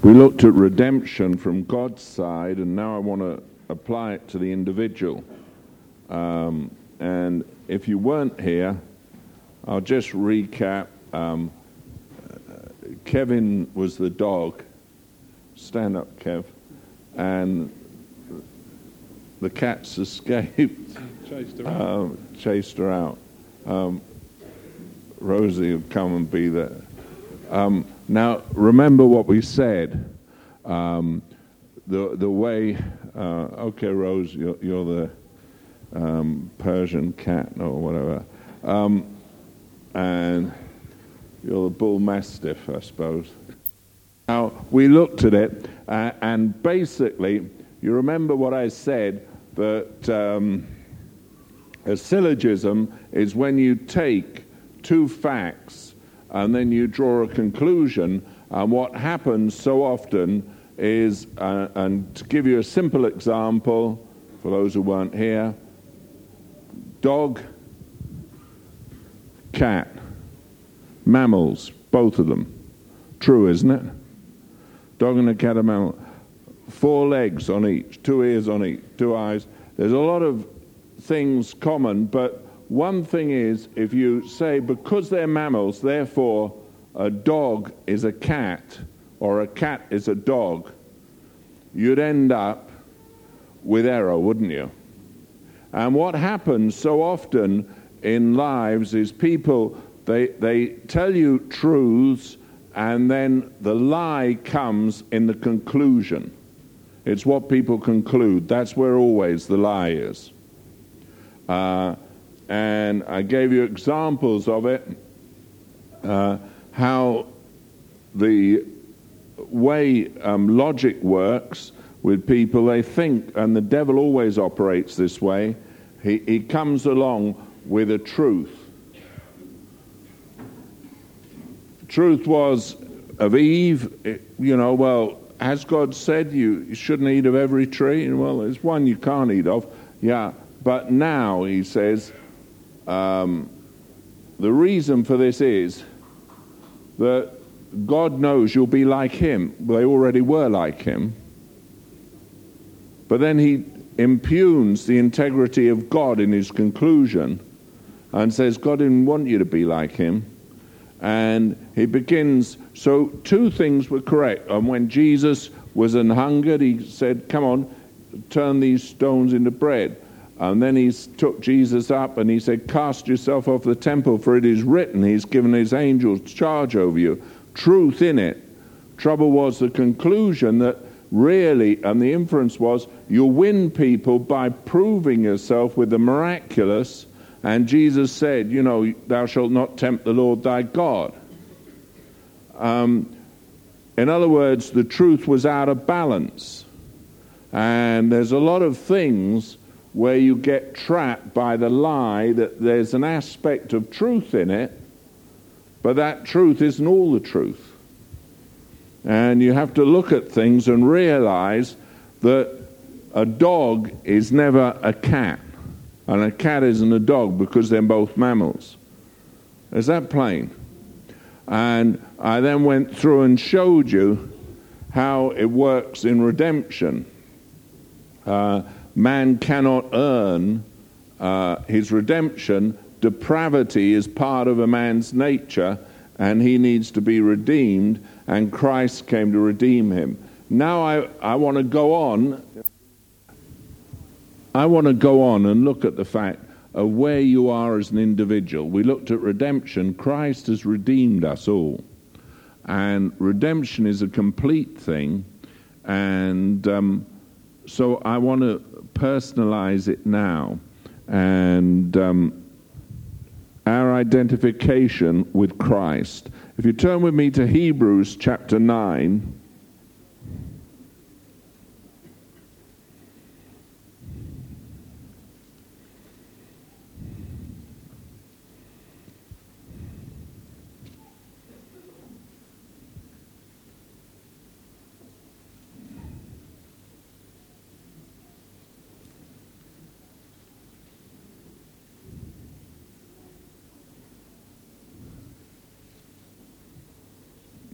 We looked at redemption from God's side, and now I want to apply it to the individual. Um, and if you weren't here, I'll just recap. Um, Kevin was the dog. Stand up, Kev. And the cats escaped. Chased her out. Um, chased her out. Um, Rosie would come and be there. Now, remember what we said. Um, the the way. Uh, okay, Rose, you're, you're the um, Persian cat or whatever, um, and you're the bull mastiff, I suppose. Now we looked at it, uh, and basically, you remember what I said that um, a syllogism is when you take two facts and then you draw a conclusion. And what happens so often is, uh, and to give you a simple example, for those who weren't here, dog, cat, mammals, both of them. True, isn't it? Dog and a cat are mammal. Four legs on each, two ears on each, two eyes. There's a lot of things common, but one thing is if you say because they're mammals, therefore a dog is a cat or a cat is a dog, you'd end up with error, wouldn't you? And what happens so often in lives is people they they tell you truths and then the lie comes in the conclusion. It's what people conclude. That's where always the lie is. Uh, and I gave you examples of it, uh, how the way um, logic works with people, they think, and the devil always operates this way, he, he comes along with a truth. Truth was of Eve, you know, well, has God said you, you shouldn't eat of every tree? Well, there's one you can't eat of. Yeah, but now, he says, um, the reason for this is that God knows you'll be like him. They already were like him. But then he impugns the integrity of God in his conclusion and says, God didn't want you to be like him. And he begins, so two things were correct. And when Jesus was an hungered, he said, Come on, turn these stones into bread. And then he took Jesus up and he said, Cast yourself off the temple, for it is written, He's given His angels charge over you. Truth in it. Trouble was the conclusion that really, and the inference was, you win people by proving yourself with the miraculous. And Jesus said, You know, thou shalt not tempt the Lord thy God. Um, in other words, the truth was out of balance. And there's a lot of things where you get trapped by the lie that there's an aspect of truth in it, but that truth isn't all the truth. And you have to look at things and realize that a dog is never a cat, and a cat isn't a dog because they're both mammals. Is that plain? And I then went through and showed you how it works in redemption. Uh, man cannot earn uh, his redemption. Depravity is part of a man's nature, and he needs to be redeemed, and Christ came to redeem him. Now I, I want to go on. I want to go on and look at the fact of where you are as an individual. We looked at redemption. Christ has redeemed us all. And redemption is a complete thing. And um, so I want to personalize it now. And um, our identification with Christ. If you turn with me to Hebrews chapter 9.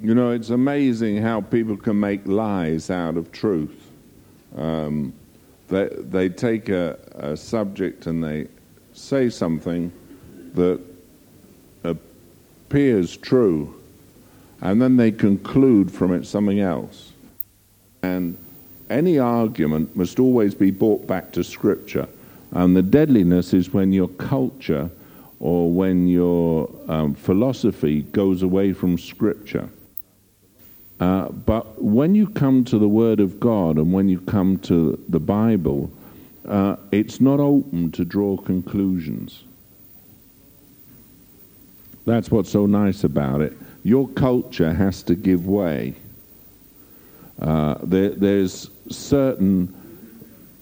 You know, it's amazing how people can make lies out of truth. Um, they, they take a, a subject and they say something that appears true, and then they conclude from it something else. And any argument must always be brought back to Scripture. And the deadliness is when your culture or when your um, philosophy goes away from Scripture. Uh, but when you come to the Word of God and when you come to the Bible, uh, it's not open to draw conclusions. That's what's so nice about it. Your culture has to give way. Uh, there, there's certain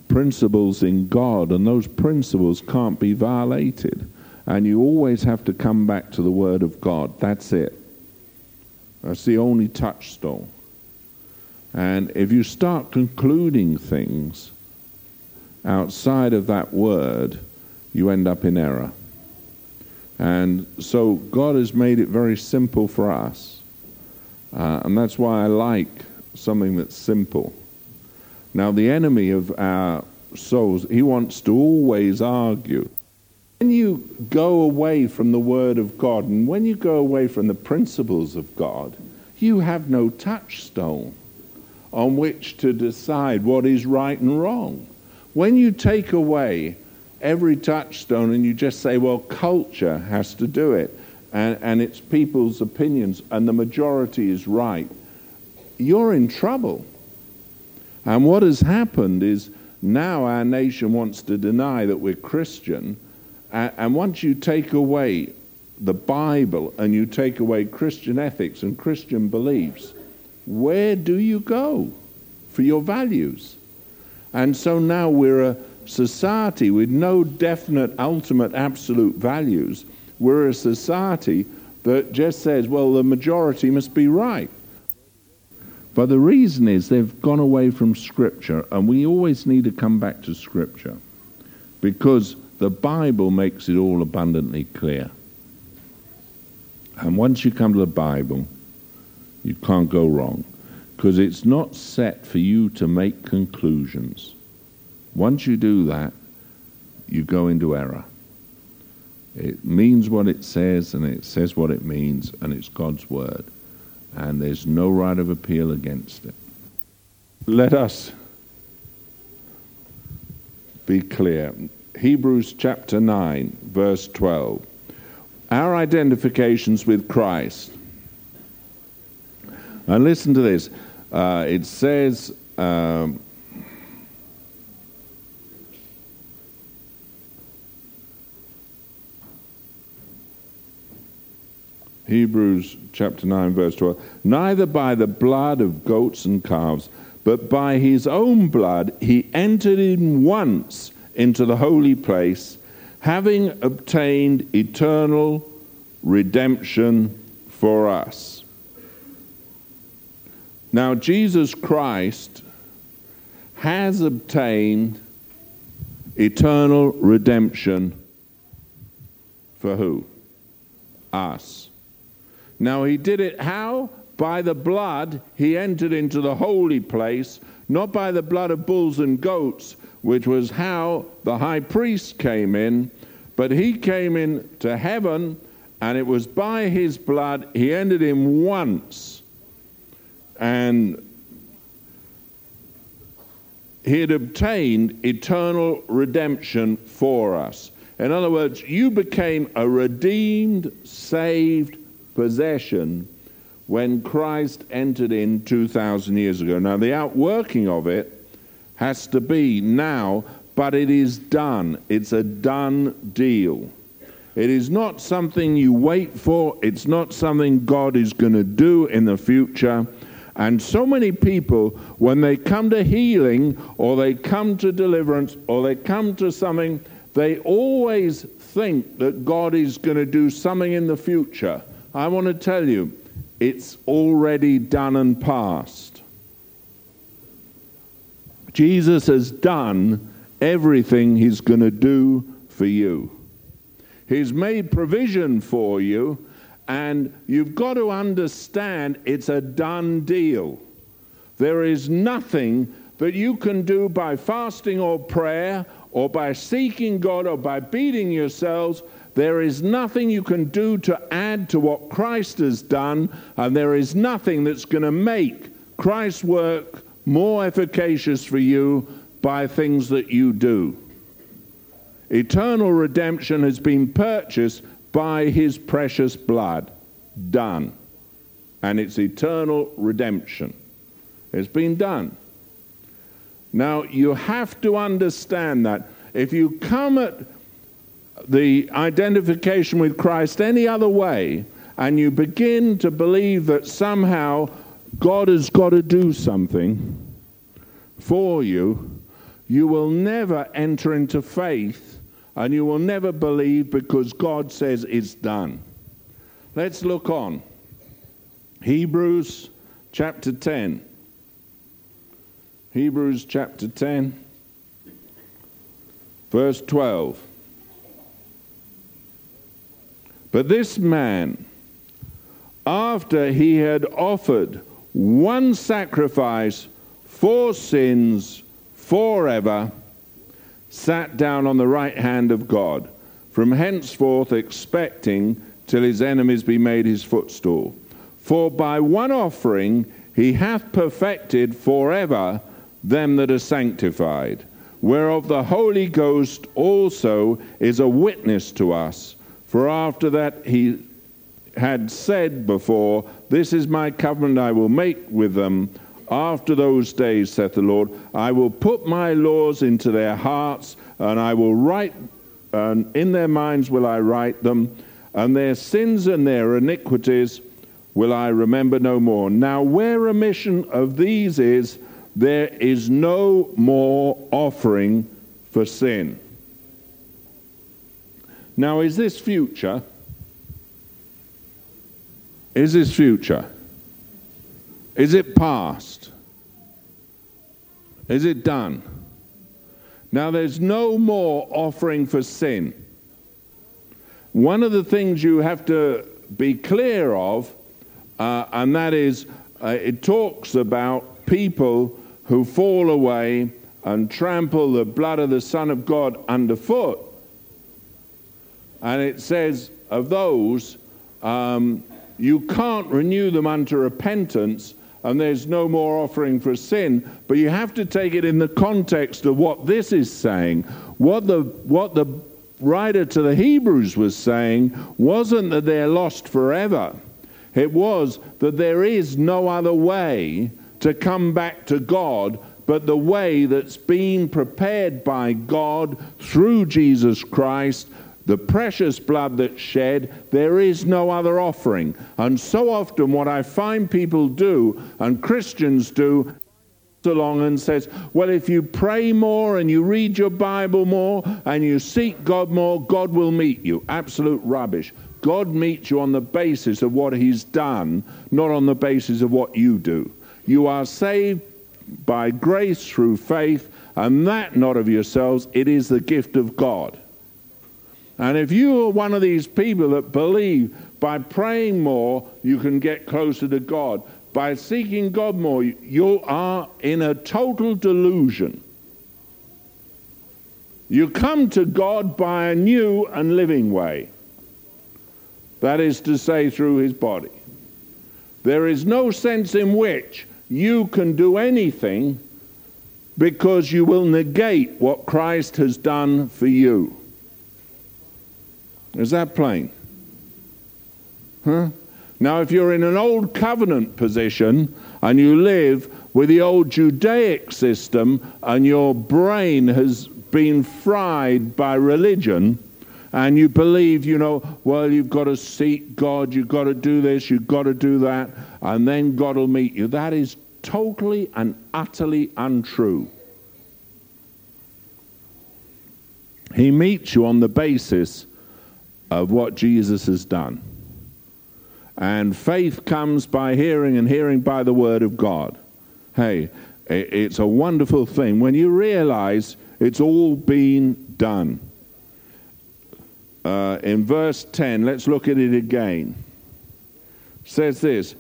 principles in God, and those principles can't be violated. And you always have to come back to the Word of God. That's it. That's the only touchstone. And if you start concluding things outside of that Word, you end up in error. And so God has made it very simple for us. Uh, and that's why I like something that's simple. Now, the enemy of our souls, he wants to always argue. When you go away from the Word of God and when you go away from the principles of God, you have no touchstone on which to decide what is right and wrong. When you take away every touchstone and you just say, well, culture has to do it, and, and it's people's opinions, and the majority is right, you're in trouble. And what has happened is now our nation wants to deny that we're Christian. And, once you take away the Bible and you take away Christian ethics and Christian beliefs, where do you go for your values? And so now we're a society with no definite, ultimate, absolute values. We're a society that just says, well, the majority must be right. But the reason is they've gone away from Scripture, and we always need to come back to Scripture because the Bible makes it all abundantly clear. And once you come to the Bible, you can't go wrong because it's not set for you to make conclusions. Once you do that, you go into error. It means what it says, and it says what it means, and it's God's word and there's no right of appeal against it. Let us be clear. Hebrews chapter 9, verse 12. Our identifications with Christ. And listen to this. Uh, it says, um, Hebrews chapter 9, verse 12. Neither by the blood of goats and calves, but by his own blood he entered in once into the holy place, having obtained eternal redemption for us. Now, Jesus Christ has obtained eternal redemption for who? Us. Now he did it how? By the blood he entered into the holy place, not by the blood of bulls and goats, which was how the high priest came in, but he came in to heaven, and it was by his blood he entered in once. And he had obtained eternal redemption for us. In other words, you became a redeemed, saved possession when Christ entered in 2,000 years ago. Now, the outworking of it has to be now, but it is done. It's a done deal. It is not something you wait for, it's not something God is going to do in the future. And so many people, when they come to healing or they come to deliverance or they come to something, they always think that God is going to do something in the future. I want to tell you, it's already done and past. Jesus has done everything he's going to do for you. He's made provision for you, And you've got to understand it's a done deal. There is nothing that you can do by fasting or prayer or by seeking God or by beating yourselves. There is nothing you can do to add to what Christ has done, and there is nothing that's going to make Christ's work more efficacious for you by things that you do. Eternal redemption has been purchased by his precious blood. Done. And it's eternal redemption. It's been done. Now, you have to understand that. If you come at the identification with Christ any other way, and you begin to believe that somehow God has got to do something for you, you will never enter into faith and you will never believe because God says it's done. Let's look on. Hebrews chapter 10. Hebrews chapter 10, verse 12. But this man, after he had offered one sacrifice for sins forever, sat down on the right hand of God, from henceforth expecting till his enemies be made his footstool. For by one offering he hath perfected forever them that are sanctified, whereof the Holy Ghost also is a witness to us. For after that he had said before, This is my covenant I will make with them after those days, saith the Lord, I will put my laws into their hearts, and I will write, and in their minds will I write them, and their sins and their iniquities will I remember no more. Now, where remission of these is, there is no more offering for sin. Now, is this future? Is this future? Is it past? Is it done? Now, there's no more offering for sin. One of the things you have to be clear of, uh, and that is, uh, it talks about people who fall away and trample the blood of the Son of God underfoot. And it says of those, um, you can't renew them unto repentance and there's no more offering for sin. But you have to take it in the context of what this is saying. What the, what the writer to the Hebrews was saying wasn't that they're lost forever, it was that there is no other way to come back to God but the way that's been prepared by God through Jesus Christ the precious blood that's shed, there is no other offering. And so often, what I find people do, and Christians do, along and says, Well, if you pray more and you read your Bible more and you seek God more, God will meet you. Absolute rubbish. God meets you on the basis of what He's done, not on the basis of what you do. You are saved by grace through faith, and that not of yourselves, it is the gift of God. And if you are one of these people that believe by praying more, you can get closer to God, by seeking God more, you are in a total delusion. You come to God by a new and living way. That is to say, through his body. There is no sense in which you can do anything because you will negate what Christ has done for you. Is that plain? Huh? Now, if you're in an old covenant position and you live with the old Judaic system and your brain has been fried by religion, and you believe, you know, well, you've got to seek God, you've got to do this, you've got to do that, and then God will meet you. That is totally and utterly untrue. He meets you on the basis of what Jesus has done. And faith comes by hearing, and hearing by the word of God. Hey, it's a wonderful thing when you realize it's all been done. Uh, in verse 10, let's look at it again. says this.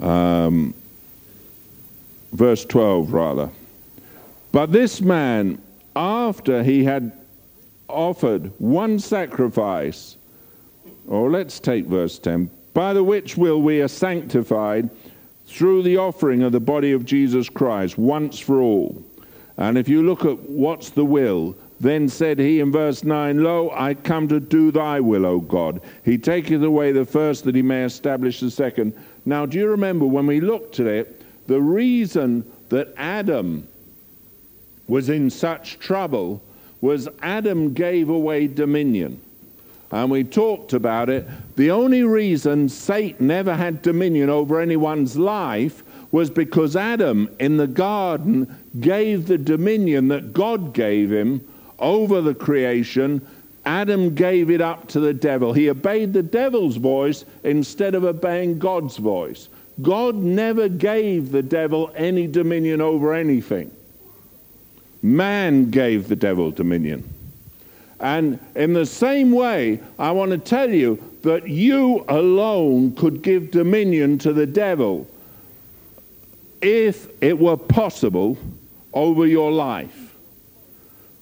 Um, verse 12, rather. But this man, after he had offered one sacrifice, or let's take verse 10, by the which will we are sanctified through the offering of the body of Jesus Christ once for all. And if you look at what's the will, then said he in verse 9, Lo, I come to do thy will, O God. He taketh away the first that he may establish the second. Now, do you remember when we looked at it, the reason that Adam was in such trouble was Adam gave away dominion. And we talked about it. The only reason Satan ever had dominion over anyone's life was because Adam in the garden gave the dominion that God gave him over the creation. Adam gave it up to the devil. He obeyed the devil's voice instead of obeying God's voice. God never gave the devil any dominion over anything. Man gave the devil dominion. And in the same way, I want to tell you that you alone could give dominion to the devil if it were possible over your life.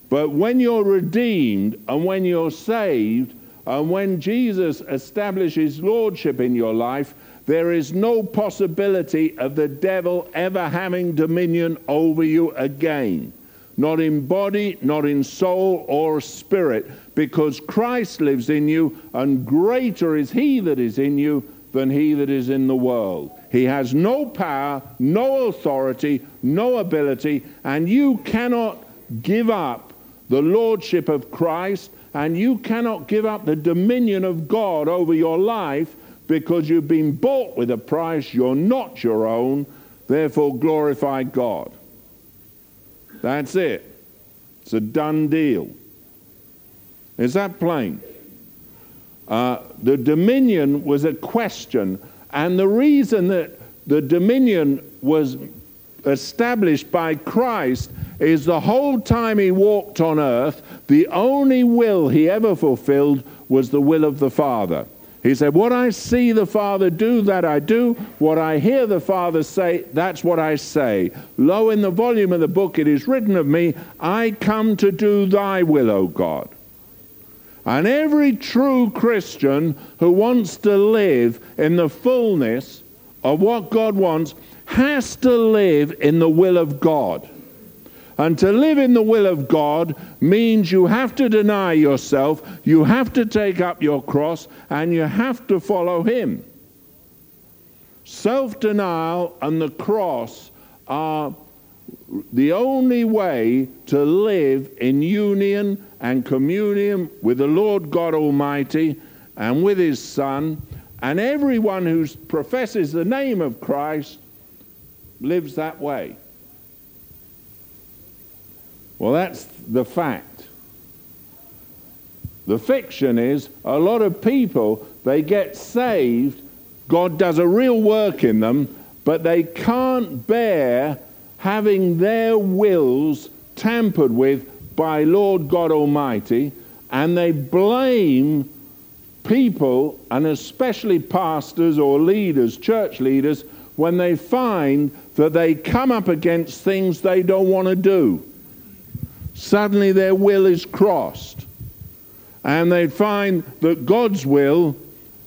But when you're redeemed and when you're saved and when Jesus establishes lordship in your life, there is no possibility of the devil ever having dominion over you again. Not in body, not in soul or spirit, because Christ lives in you, and greater is he that is in you than he that is in the world. He has no power, no authority, no ability, and you cannot give up the lordship of Christ, and you cannot give up the dominion of God over your life because you've been bought with a price, you're not your own, therefore glorify God. That's it. It's a done deal. Is that plain? Uh, the dominion was a question, and the reason that the dominion was established by Christ is the whole time he walked on earth, the only will he ever fulfilled was the will of the Father. He said, What I see the Father do, that I do. What I hear the Father say, that's what I say. Lo, in the volume of the book it is written of me, I come to do thy will, O God. And every true Christian who wants to live in the fullness of what God wants has to live in the will of God. And to live in the will of God means you have to deny yourself, you have to take up your cross, and you have to follow Him. Self denial and the cross are the only way to live in union and communion with the Lord God Almighty and with His Son. And everyone who professes the name of Christ lives that way. Well, that's the fact. The fiction is a lot of people, they get saved, God does a real work in them, but they can't bear having their wills tampered with by Lord God Almighty, and they blame people, and especially pastors or leaders, church leaders, when they find that they come up against things they don't want to do suddenly their will is crossed. And they find that God's will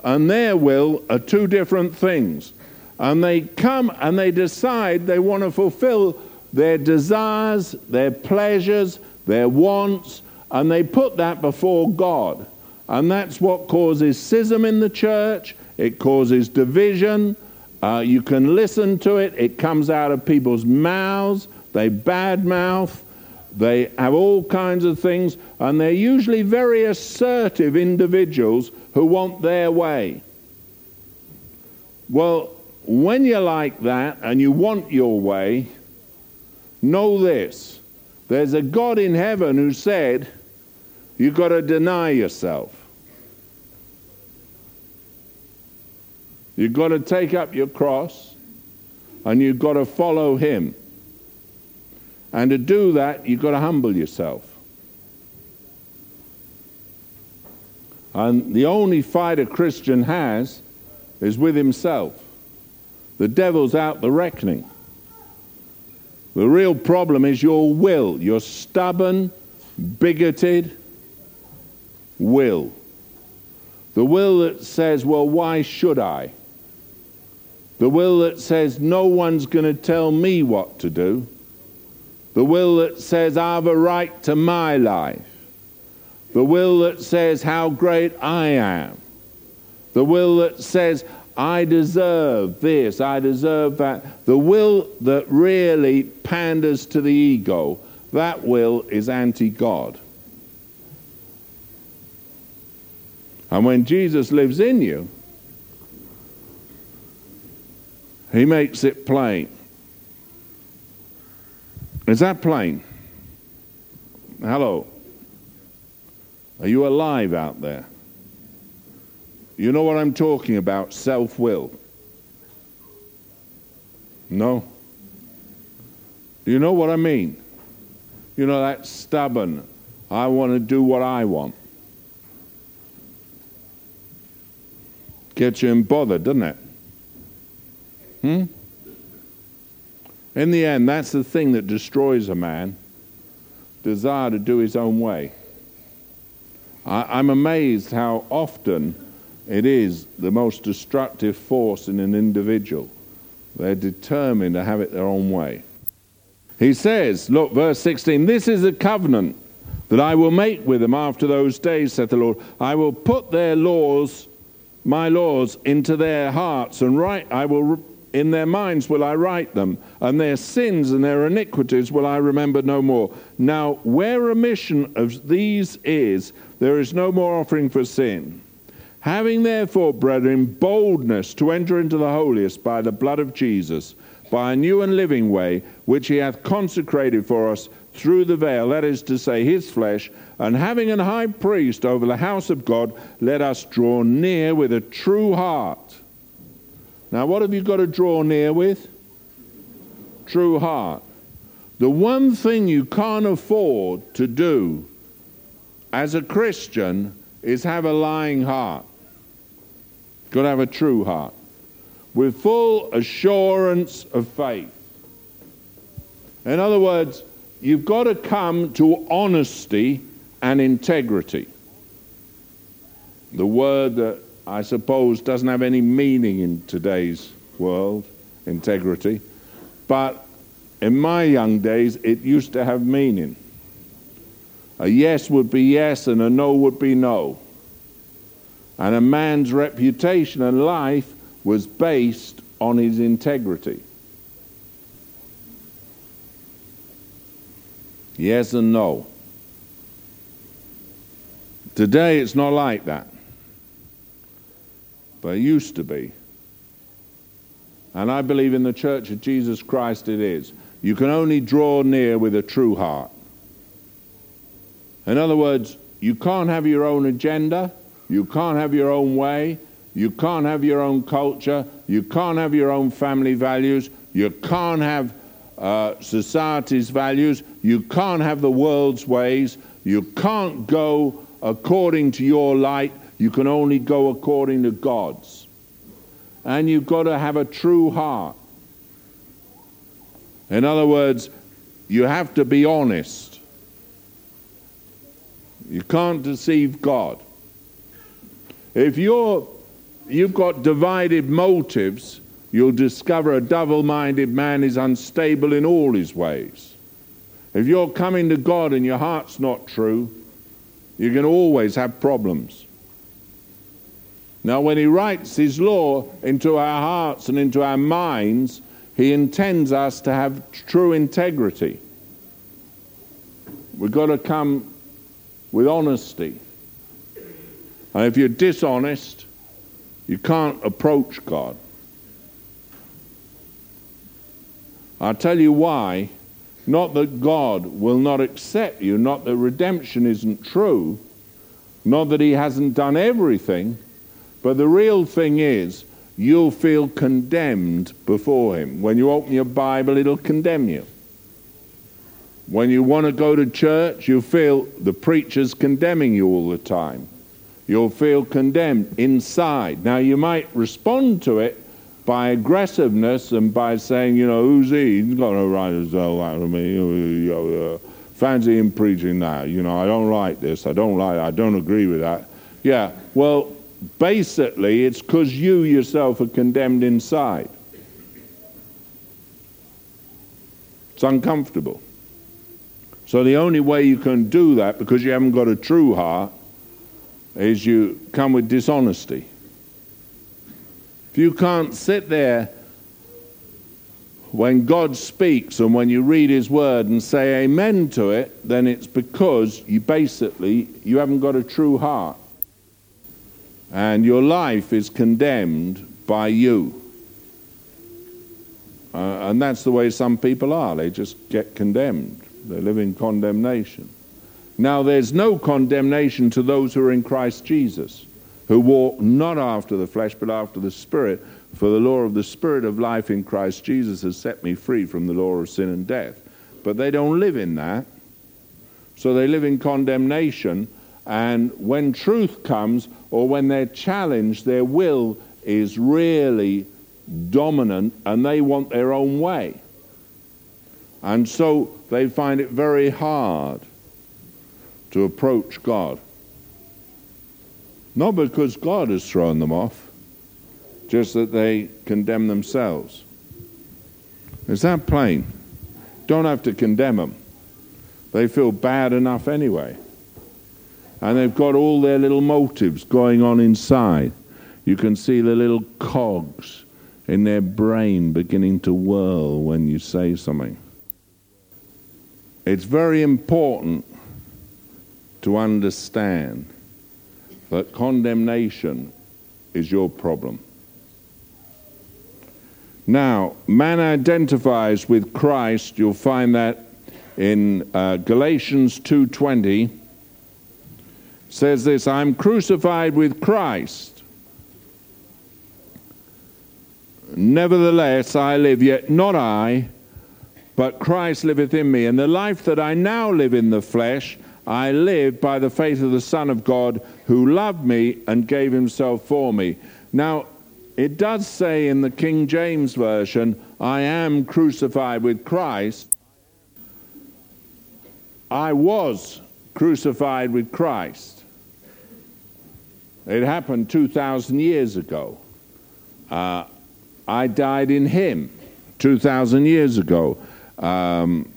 and their will are two different things. And they come and they decide they want to fulfill their desires, their pleasures, their wants, and they put that before God. And that's what causes schism in the church, it causes division. Uh, you can listen to it, it comes out of people's mouths, they badmouth. They have all kinds of things, and they're usually very assertive individuals who want their way. Well, when you're like that and you want your way, know this there's a God in heaven who said, You've got to deny yourself. You've got to take up your cross and you've got to follow him. And to do that, you've got to humble yourself. And the only fight a Christian has is with himself. The devil's out the reckoning. The real problem is your will, your stubborn, bigoted will. The will that says, well, why should I? The will that says, no one's going to tell me what to do. The will that says, I have a right to my life. The will that says, how great I am. The will that says, I deserve this, I deserve that. The will that really panders to the ego, that will is anti God. And when Jesus lives in you, he makes it plain. Is that plain? Hello. Are you alive out there? You know what I'm talking about? Self will. No? Do you know what I mean? You know, that stubborn, I want to do what I want. Gets you in bother, doesn't it? Hmm? In the end, that's the thing that destroys a man desire to do his own way. I, I'm amazed how often it is the most destructive force in an individual. They're determined to have it their own way. He says, look, verse 16, this is a covenant that I will make with them after those days, saith the Lord. I will put their laws, my laws, into their hearts, and write, I will, in their minds will I write them, and their sins and their iniquities will I remember no more. Now, where remission of these is, there is no more offering for sin. Having therefore, brethren, boldness to enter into the holiest by the blood of Jesus, by a new and living way, which he hath consecrated for us through the veil, that is to say, his flesh, and having an high priest over the house of God, let us draw near with a true heart. Now, what have you got to draw near with? True heart. The one thing you can't afford to do as a Christian is have a lying heart. You've Got to have a true heart with full assurance of faith. In other words, you've got to come to honesty and integrity. The word that I suppose doesn't have any meaning in today's world, integrity, but in my young days it used to have meaning. A yes would be yes and a no would be no. And a man's reputation and life was based on his integrity. Yes and no. Today it's not like that. But it used to be. And I believe in the Church of Jesus Christ it is. You can only draw near with a true heart. In other words, you can't have your own agenda. You can't have your own way. You can't have your own culture. You can't have your own family values. You can't have uh, society's values. You can't have the world's ways. You can't go according to your light. You can only go according to God's. And you've got to have a true heart. In other words, you have to be honest. You can't deceive God. If you're, you've got divided motives, you'll discover a double minded man is unstable in all his ways. If you're coming to God and your heart's not true, you're going to always have problems. Now, when he writes his law into our hearts and into our minds, he intends us to have true integrity. We've got to come with honesty. And if you're dishonest, you can't approach God. I'll tell you why. Not that God will not accept you, not that redemption isn't true, not that He hasn't done everything, but the real thing is you'll feel condemned before Him. When you open your Bible, it'll condemn you. When you want to go to church, you feel the preacher's condemning you all the time. You'll feel condemned inside. Now, you might respond to it by aggressiveness and by saying, you know, who's he? He's got no right to tell that to me. Fancy him preaching that. You know, I don't like this. I don't like I don't agree with that. Yeah, well, basically, it's because you yourself are condemned inside. It's uncomfortable. So the only way you can do that, because you haven't got a true heart, is you come with dishonesty. If you can't sit there when God speaks and when you read his word and say amen to it, then it's because you basically you haven't got a true heart. And your life is condemned by you. Uh, and that's the way some people are. They just get condemned. They live in condemnation. Now, there's no condemnation to those who are in Christ Jesus, who walk not after the flesh, but after the Spirit. For the law of the Spirit of life in Christ Jesus has set me free from the law of sin and death. But they don't live in that. So they live in condemnation. And when truth comes, or when they're challenged, their will is really dominant and they want their own way. And so they find it very hard to approach God. Not because God has thrown them off, just that they condemn themselves. Is that plain? Don't have to condemn them. They feel bad enough anyway. And they've got all their little motives going on inside. You can see the little cogs in their brain beginning to whirl when you say something. It's very important to understand that condemnation is your problem. Now, man identifies with Christ. You'll find that in uh, Galatians 2:20 says this, I'm crucified with Christ. Nevertheless, I live, yet not I, but Christ liveth in me. And the life that I now live in the flesh, I live by the faith of the Son of God who loved me and gave himself for me. Now, it does say in the King James Version, I am crucified with Christ. I was crucified with Christ. It happened 2,000 years ago. Uh, I died in Him 2,000 years ago. Um,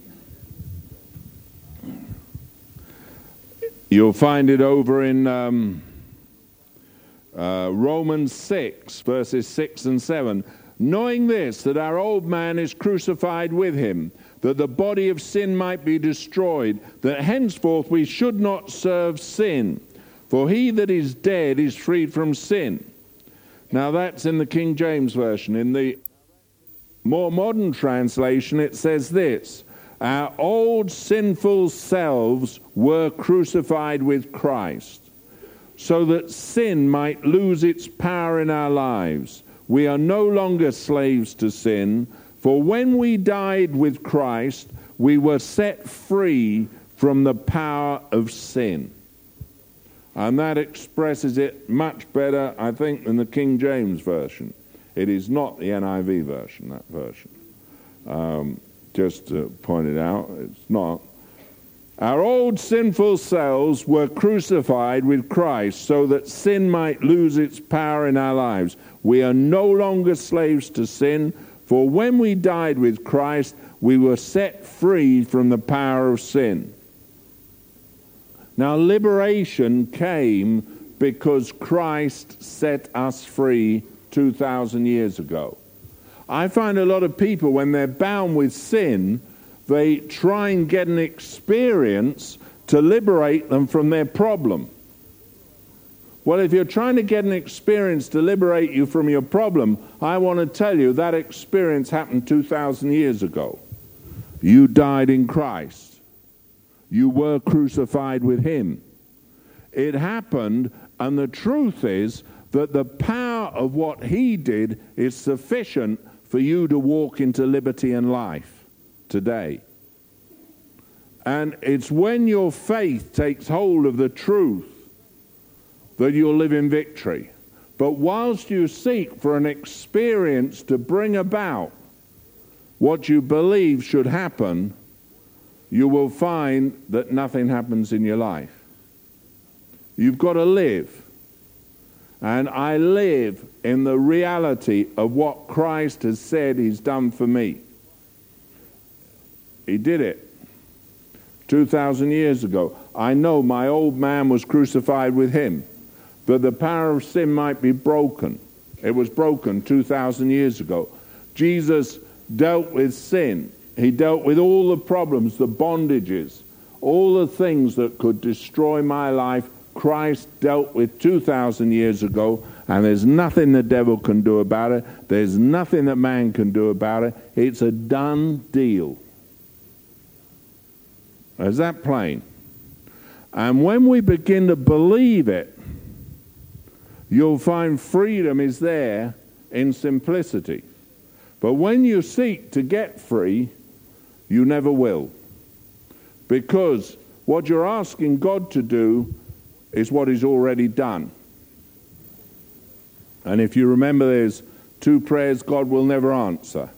you'll find it over in um, uh, Romans 6, verses 6 and 7. Knowing this, that our old man is crucified with him, that the body of sin might be destroyed, that henceforth we should not serve sin. For he that is dead is freed from sin. Now that's in the King James Version. In the more modern translation, it says this Our old sinful selves were crucified with Christ, so that sin might lose its power in our lives. We are no longer slaves to sin, for when we died with Christ, we were set free from the power of sin. And that expresses it much better, I think, than the King James Version. It is not the NIV version, that version. Um, just to point it out, it's not. Our old sinful selves were crucified with Christ so that sin might lose its power in our lives. We are no longer slaves to sin, for when we died with Christ, we were set free from the power of sin. Now, liberation came because Christ set us free 2,000 years ago. I find a lot of people, when they're bound with sin, they try and get an experience to liberate them from their problem. Well, if you're trying to get an experience to liberate you from your problem, I want to tell you that experience happened 2,000 years ago. You died in Christ. You were crucified with him. It happened, and the truth is that the power of what he did is sufficient for you to walk into liberty and life today. And it's when your faith takes hold of the truth that you'll live in victory. But whilst you seek for an experience to bring about what you believe should happen, you will find that nothing happens in your life. You've got to live. And I live in the reality of what Christ has said he's done for me. He did it 2,000 years ago. I know my old man was crucified with him, that the power of sin might be broken. It was broken 2,000 years ago. Jesus dealt with sin. He dealt with all the problems, the bondages, all the things that could destroy my life. Christ dealt with 2,000 years ago, and there's nothing the devil can do about it. There's nothing that man can do about it. It's a done deal. Is that plain? And when we begin to believe it, you'll find freedom is there in simplicity. But when you seek to get free, you never will. Because what you're asking God to do is what He's already done. And if you remember, there's two prayers God will never answer.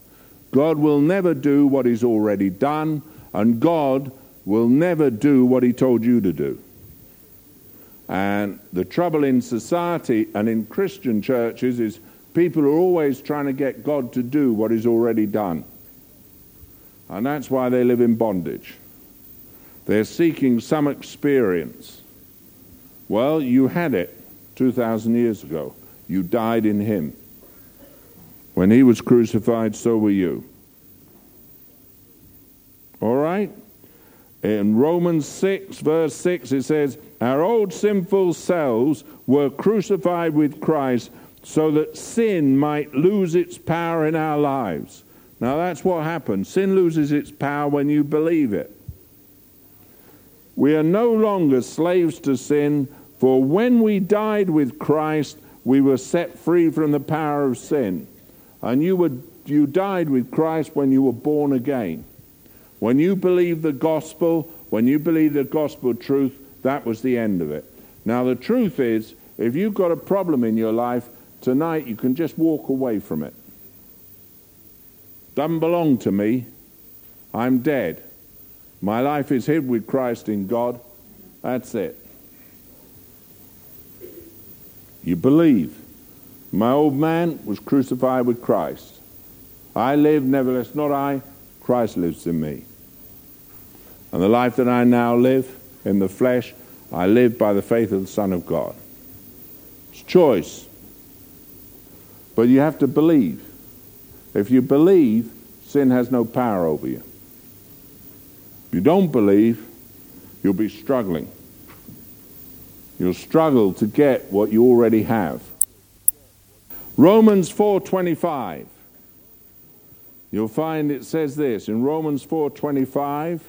God will never do what He's already done, and God will never do what he told you to do. And the trouble in society and in Christian churches is people are always trying to get God to do what he's already done. And that's why they live in bondage. They're seeking some experience. Well, you had it 2,000 years ago. You died in him. When he was crucified, so were you. All right? In Romans 6, verse 6, it says, Our old sinful selves were crucified with Christ so that sin might lose its power in our lives. Now that's what happens. Sin loses its power when you believe it. We are no longer slaves to sin, for when we died with Christ, we were set free from the power of sin. And you, were, you died with Christ when you were born again. When you believe the gospel, when you believe the gospel truth, that was the end of it. Now, the truth is, if you've got a problem in your life, tonight you can just walk away from it. Doesn't belong to me. I'm dead. My life is hid with Christ in God. That's it. You believe. My old man was crucified with Christ. I live, nevertheless, not I. Christ lives in me. And the life that I now live in the flesh, I live by the faith of the Son of God. It's choice. But you have to believe. If you believe, sin has no power over you. If you don't believe, you'll be struggling. You'll struggle to get what you already have. Romans 4:25. You'll find it says this in Romans 4:25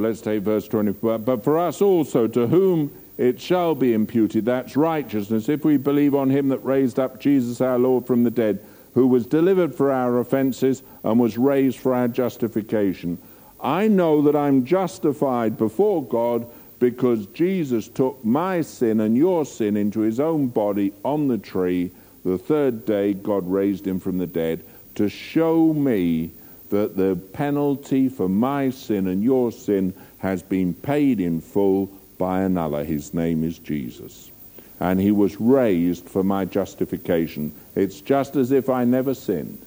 Let's take verse 24. But for us also, to whom it shall be imputed, that's righteousness, if we believe on him that raised up Jesus our Lord from the dead, who was delivered for our offenses and was raised for our justification. I know that I'm justified before God because Jesus took my sin and your sin into his own body on the tree. The third day, God raised him from the dead to show me that the penalty for my sin and your sin has been paid in full by another. His name is Jesus. And he was raised for my justification. It's just as if I never sinned.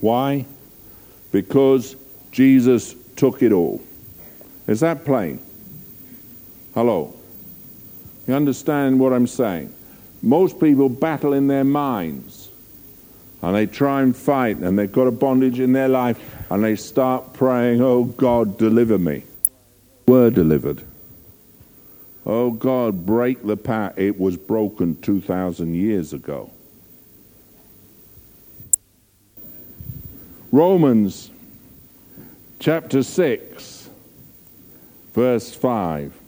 Why? Because Jesus took it all. Is that plain? Hello? You understand what I'm saying? Most people battle in their minds and they try and fight and they've got a bondage in their life and they start praying, Oh God, deliver me. Were delivered. Oh God, break the pact. It was broken 2,000 years ago. Romans chapter 6, verse 5.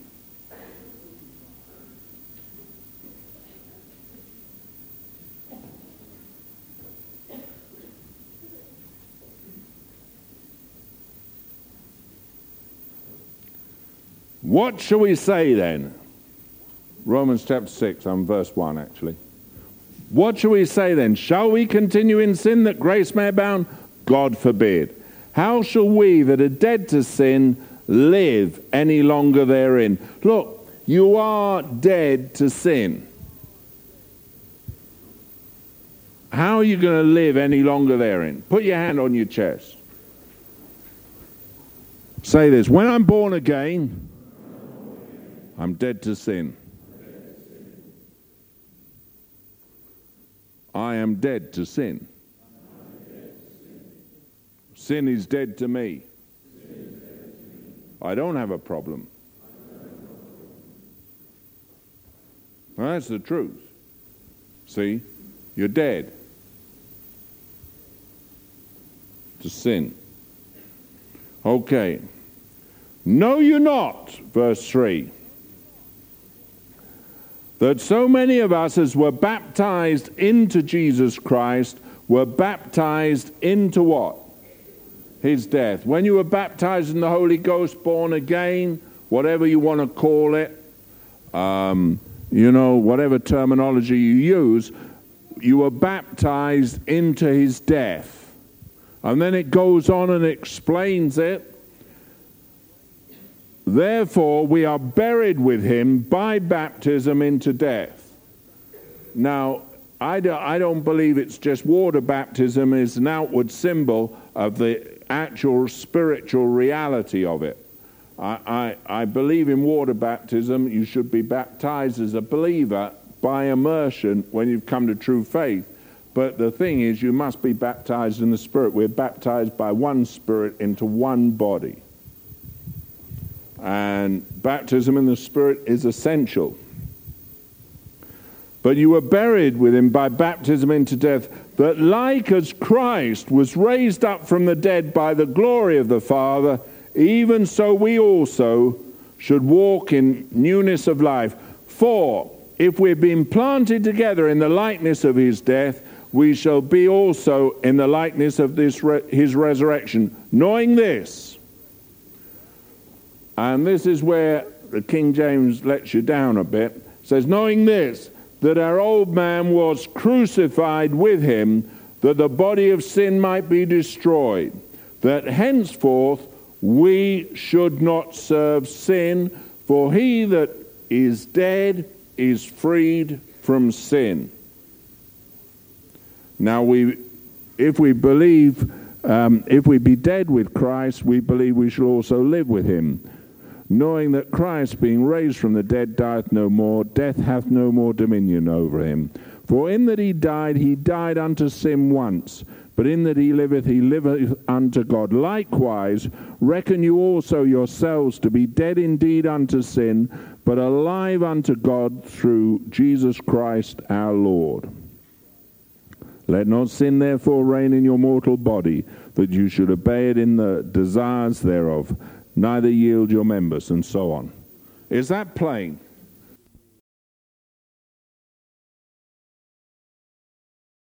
What shall we say then? Romans chapter 6, I'm verse 1 actually. What shall we say then? Shall we continue in sin that grace may abound? God forbid. How shall we that are dead to sin live any longer therein? Look, you are dead to sin. How are you going to live any longer therein? Put your hand on your chest. Say this When I'm born again, I'm dead to sin. I am dead to sin. Sin is dead to me. I don't have a problem. That's the truth. See, you're dead to sin. Okay. No, you're not, verse 3 that so many of us, as were baptized into Jesus Christ, were baptized into what? His death. When you were baptized in the Holy Ghost, born again, whatever you want to call it, um, you know, whatever terminology you use, you were baptized into his death. And then it goes on and explains it Therefore, we are buried with him by baptism into death. Now, I don't, I don't believe it's just water baptism is an outward symbol of the actual spiritual reality of it. I, I, I believe in water baptism. You should be baptized as a believer by immersion when you've come to true faith. But the thing is, you must be baptized in the Spirit. We're baptized by one Spirit into one body. And baptism in the Spirit is essential. But you were buried with him by baptism into death, that like as Christ was raised up from the dead by the glory of the Father, even so we also should walk in newness of life. For if we've been planted together in the likeness of his death, we shall be also in the likeness of this re- his resurrection, knowing this and this is where the King James lets you down a bit. It says, knowing this, that our old man was crucified with him, that the body of sin might be destroyed, that henceforth we should not serve sin, for he that is dead is freed from sin. Now, we, if we believe, um, if we be dead with Christ, we believe we shall also live with him knowing that Christ, being raised from the dead, dieth no more, death hath no more dominion over him. For in that he died, he died unto sin once, but in that he liveth, he liveth unto God. Likewise, reckon you also yourselves to be dead indeed unto sin, but alive unto God through Jesus Christ our Lord. Let not sin therefore reign in your mortal body, that you should obey it in the desires thereof neither yield your members, and so on. Is that plain?